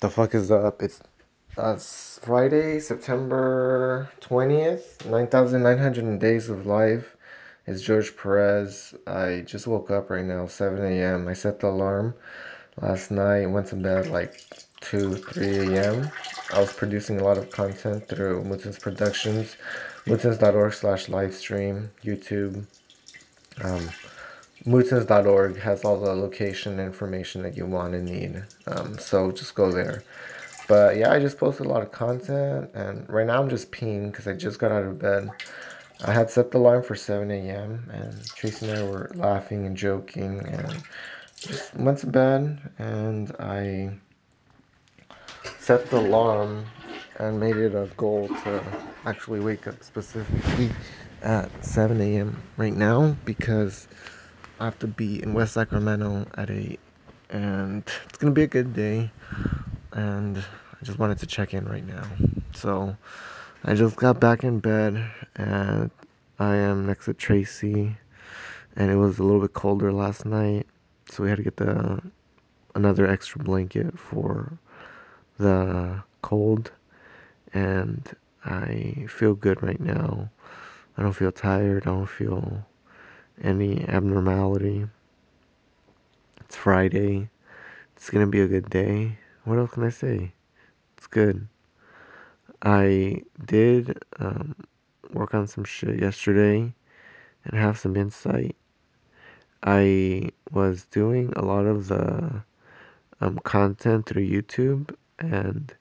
The fuck is up? It's uh, Friday, September 20th, 9,900 days of life. It's George Perez. I just woke up right now, 7 a.m. I set the alarm last night, went to bed like 2, 3 a.m. I was producing a lot of content through Mootens Productions, mootens.org slash livestream, YouTube. Um, Mootens.org has all the location information that you want and need. Um, so just go there. But yeah, I just posted a lot of content, and right now I'm just peeing because I just got out of bed. I had set the alarm for 7 a.m. and Tracy and I were laughing and joking, and just went to bed. And I set the alarm and made it a goal to actually wake up specifically at 7 a.m. right now because I have to be in West Sacramento at 8, and it's gonna be a good day. And I just wanted to check in right now. So I just got back in bed, and I am next to Tracy, and it was a little bit colder last night, so we had to get the another extra blanket for the cold. And I feel good right now. I don't feel tired. I don't feel any abnormality. It's Friday. It's gonna be a good day. What else can I say? It's good. I did um, work on some shit yesterday and have some insight. I was doing a lot of the um, content through YouTube and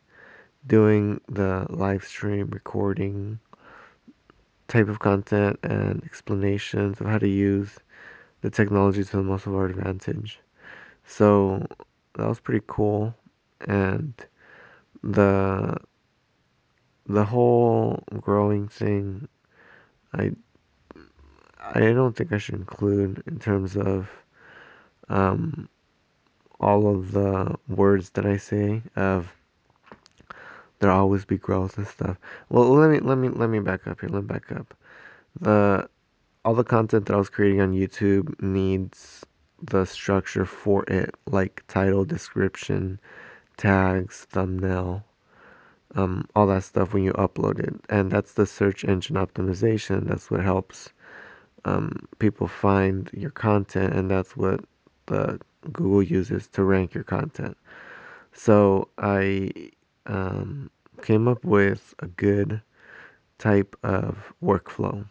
doing the live stream recording type of content and explanations of how to use the technology to the most of our advantage. So that was pretty cool, and the the whole growing thing, I I don't think I should include in terms of um, all of the words that I say of there always be growth and stuff. Well, let me let me let me back up here. Let me back up. The all the content that I was creating on YouTube needs the structure for it, like title, description, tags, thumbnail, um, all that stuff when you upload it. And that's the search engine optimization. That's what helps um, people find your content, and that's what the Google uses to rank your content. So I um, came up with a good type of workflow.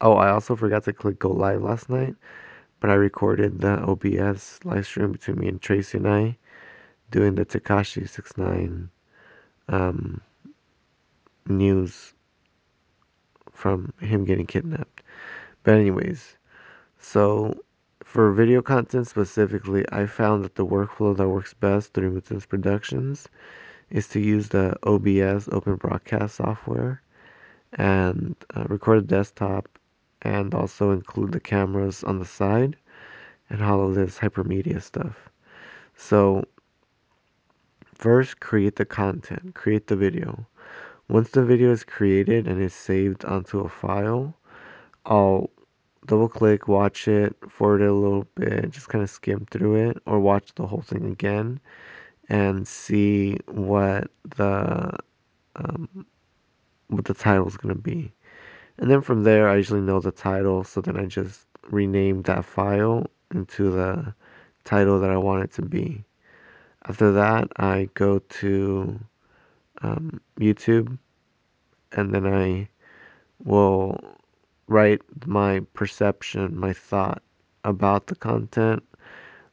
Oh, I also forgot to click go live last night, but I recorded the OBS live stream between me and Tracy and I doing the Tekashi Six Nine um, news from him getting kidnapped. But anyways, so for video content specifically, I found that the workflow that works best through Mootens Productions is to use the OBS Open Broadcast software and uh, record a desktop and also include the cameras on the side and all of this hypermedia stuff. So first create the content, create the video. Once the video is created and is saved onto a file, I'll double click, watch it, forward it a little bit, just kind of skim through it, or watch the whole thing again and see what the um, what the title is gonna be. And then from there, I usually know the title, so then I just rename that file into the title that I want it to be. After that, I go to um, YouTube and then I will write my perception, my thought about the content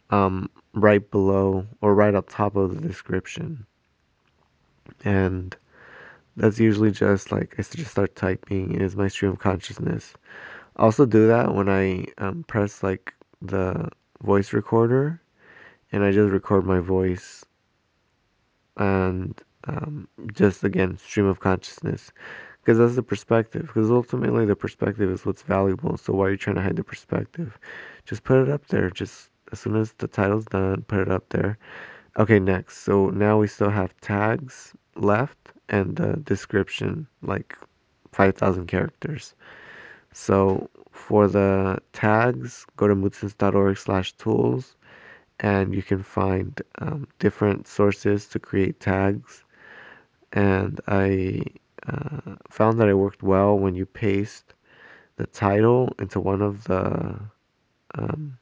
um, right below or right up top of the description. And that's usually just like I just start typing is my stream of consciousness. I also do that when I um, press like the voice recorder and I just record my voice and um, just again stream of consciousness because that's the perspective because ultimately the perspective is what's valuable so why are you trying to hide the perspective? Just put it up there just as soon as the title's done put it up there. Okay next so now we still have tags left and the description like 5000 characters. So for the tags go to mootens.org slash tools and you can find um, different sources to create tags. And I uh, found that it worked well when you paste the title into one of the um,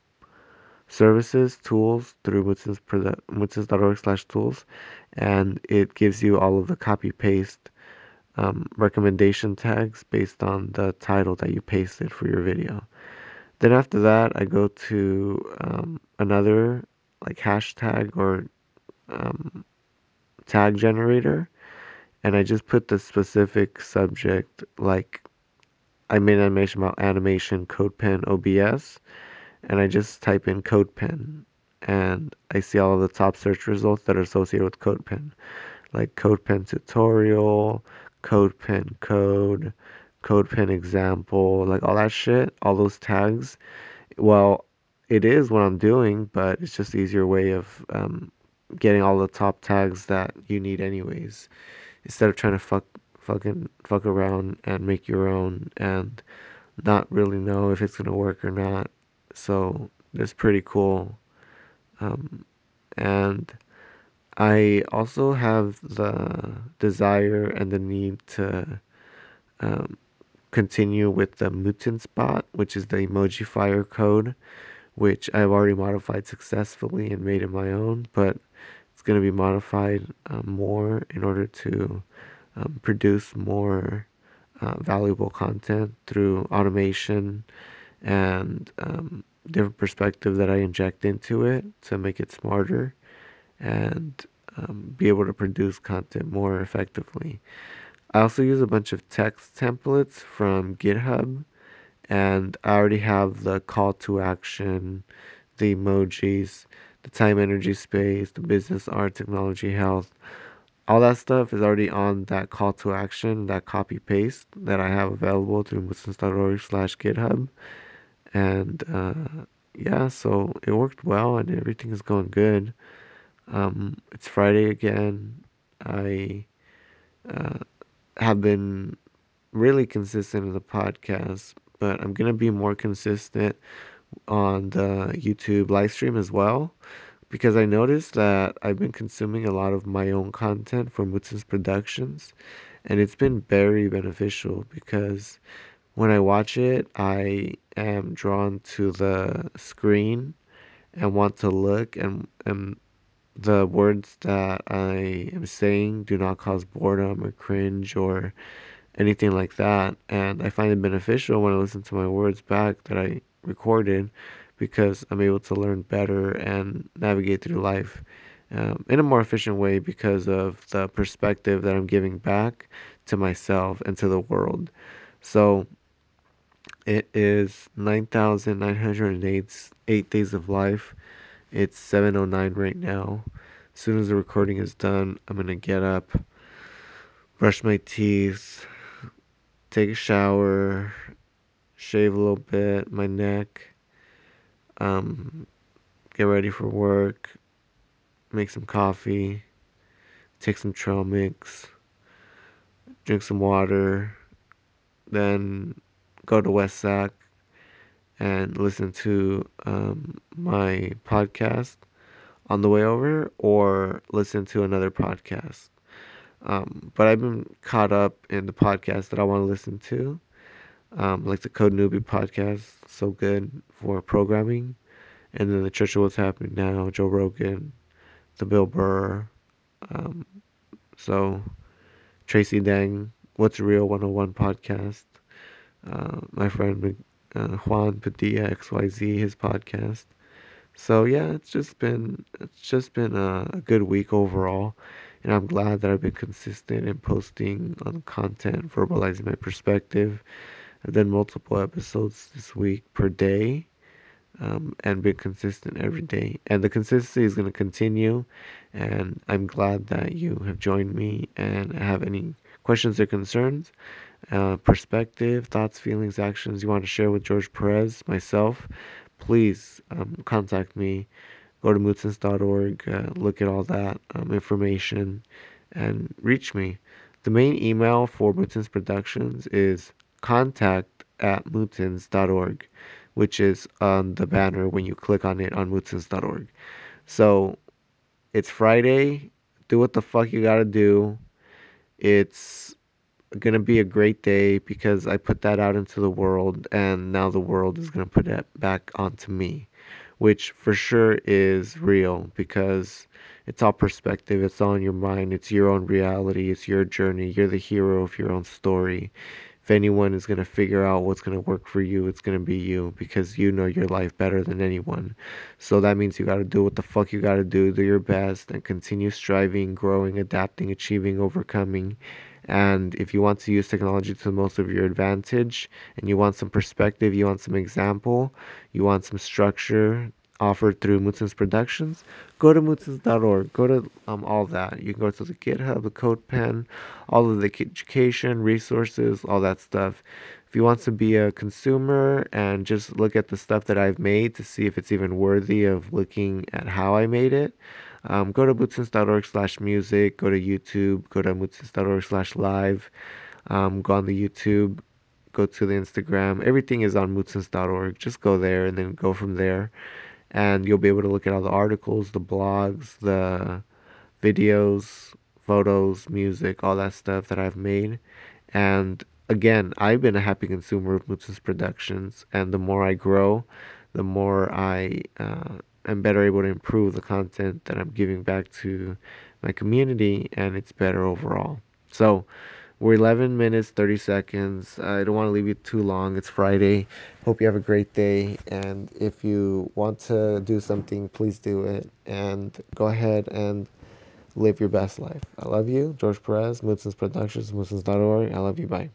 services, tools through Mootens.org slash tools, and it gives you all of the copy paste um, recommendation tags based on the title that you pasted for your video. Then after that, I go to um, another like hashtag or um, tag generator, and I just put the specific subject like I made an animation about animation CodePen OBS, and I just type in CodePen, and I see all of the top search results that are associated with CodePen, like CodePen tutorial, CodePen code, CodePen example, like all that shit, all those tags. Well, it is what I'm doing, but it's just easier way of um, getting all the top tags that you need anyways, instead of trying to fuck fucking fuck around and make your own and not really know if it's gonna work or not. So it's pretty cool. Um, and I also have the desire and the need to um, continue with the mutant spot, which is the emoji fire code, which I've already modified successfully and made it my own, but going to be modified um, more in order to um, produce more uh, valuable content through automation and um, different perspective that I inject into it to make it smarter and um, be able to produce content more effectively. I also use a bunch of text templates from GitHub, and I already have the call to action, the emojis, the time, energy, space, the business, art, technology, health. All that stuff is already on that call to action, that copy paste that I have available through mootens.org slash GitHub. And uh, yeah, so it worked well and everything is going good. Um, it's Friday again. I uh, have been really consistent in the podcast, but I'm gonna be more consistent on the YouTube live stream as well because I noticed that I've been consuming a lot of my own content from Mootens Productions, and it's been very beneficial because when I watch it, I am drawn to the screen and want to look and, and the words that I am saying do not cause boredom or cringe or anything like that. And I find it beneficial when I listen to my words back that I recorded because I'm able to learn better and navigate through life um, in a more efficient way because of the perspective that I'm giving back to myself and to the world. So it is 9,908 eight days of life. It's 7:09 right now. As soon as the recording is done, I'm going to get up, brush my teeth, take a shower, shave a little bit, my neck, um, get ready for work, make some coffee, take some trail mix, drink some water, then go to West Sac and listen to um, my podcast on the way over or listen to another podcast. Um, but I've been caught up in the podcast that I want to listen to, um, like the Code Newbie podcast, so good for programming, and then the Church of What's Happening Now, Joe Rogan, the Bill Burr, um, so Tracy Dang, What's Real 101 podcast, uh, my friend uh, Juan Padilla XYZ, his podcast. So yeah, it's just been it's just been a, a good week overall, and I'm glad that I've been consistent in posting on content, verbalizing my perspective. I've done multiple episodes this week per day, um, and been consistent every day. And the consistency is going to continue. And I'm glad that you have joined me and have any questions or concerns, uh, perspective, thoughts, feelings, actions you want to share with George Perez, myself, please um, contact me. Go to mootens.org, uh, look at all that um, information, and reach me. The main email for Mootens Productions is contact at mootens.org which is on the banner when you click on it on mootens.org. So it's Friday. Do what the fuck you gotta do. It's gonna be a great day because I put that out into the world, and now the world is gonna put it back onto me, which for sure is real because it's all perspective, it's all in your mind, it's your own reality, it's your journey, you're the hero of your own story. If anyone is gonna figure out what's gonna work for you, it's gonna be you because you know your life better than anyone. So that means you gotta do what the fuck you gotta do, do your best, and continue striving, growing, adapting, achieving, overcoming. And if you want to use technology to the most of your advantage and you want some perspective, you want some example, you want some structure offered through Mootens Productions, go to mootens.org. Go to um, all that. You can go to the GitHub, the CodePen, all of the education, resources, all that stuff. If you want to be a consumer and just look at the stuff that I've made to see if it's even worthy of looking at how I made it, um, go to mootens.org slash music, go to YouTube, go to mootens.org slash live, um, go on the YouTube, go to the Instagram. Everything is on mootens.org. Just go there and then go from there. And you'll be able to look at all the articles, the blogs, the videos, photos, music, all that stuff that I've made. And again, I've been a happy consumer of Mutz's productions, and the more I grow, the more I uh, am better able to improve the content that I'm giving back to my community, and it's better overall. So, we're 11 minutes 30 seconds. I don't want to leave you too long. It's Friday. Hope you have a great day. And if you want to do something, please do it. And go ahead and live your best life. I love you. George Perez, Mootens Productions, Mootens.org. I love you. Bye.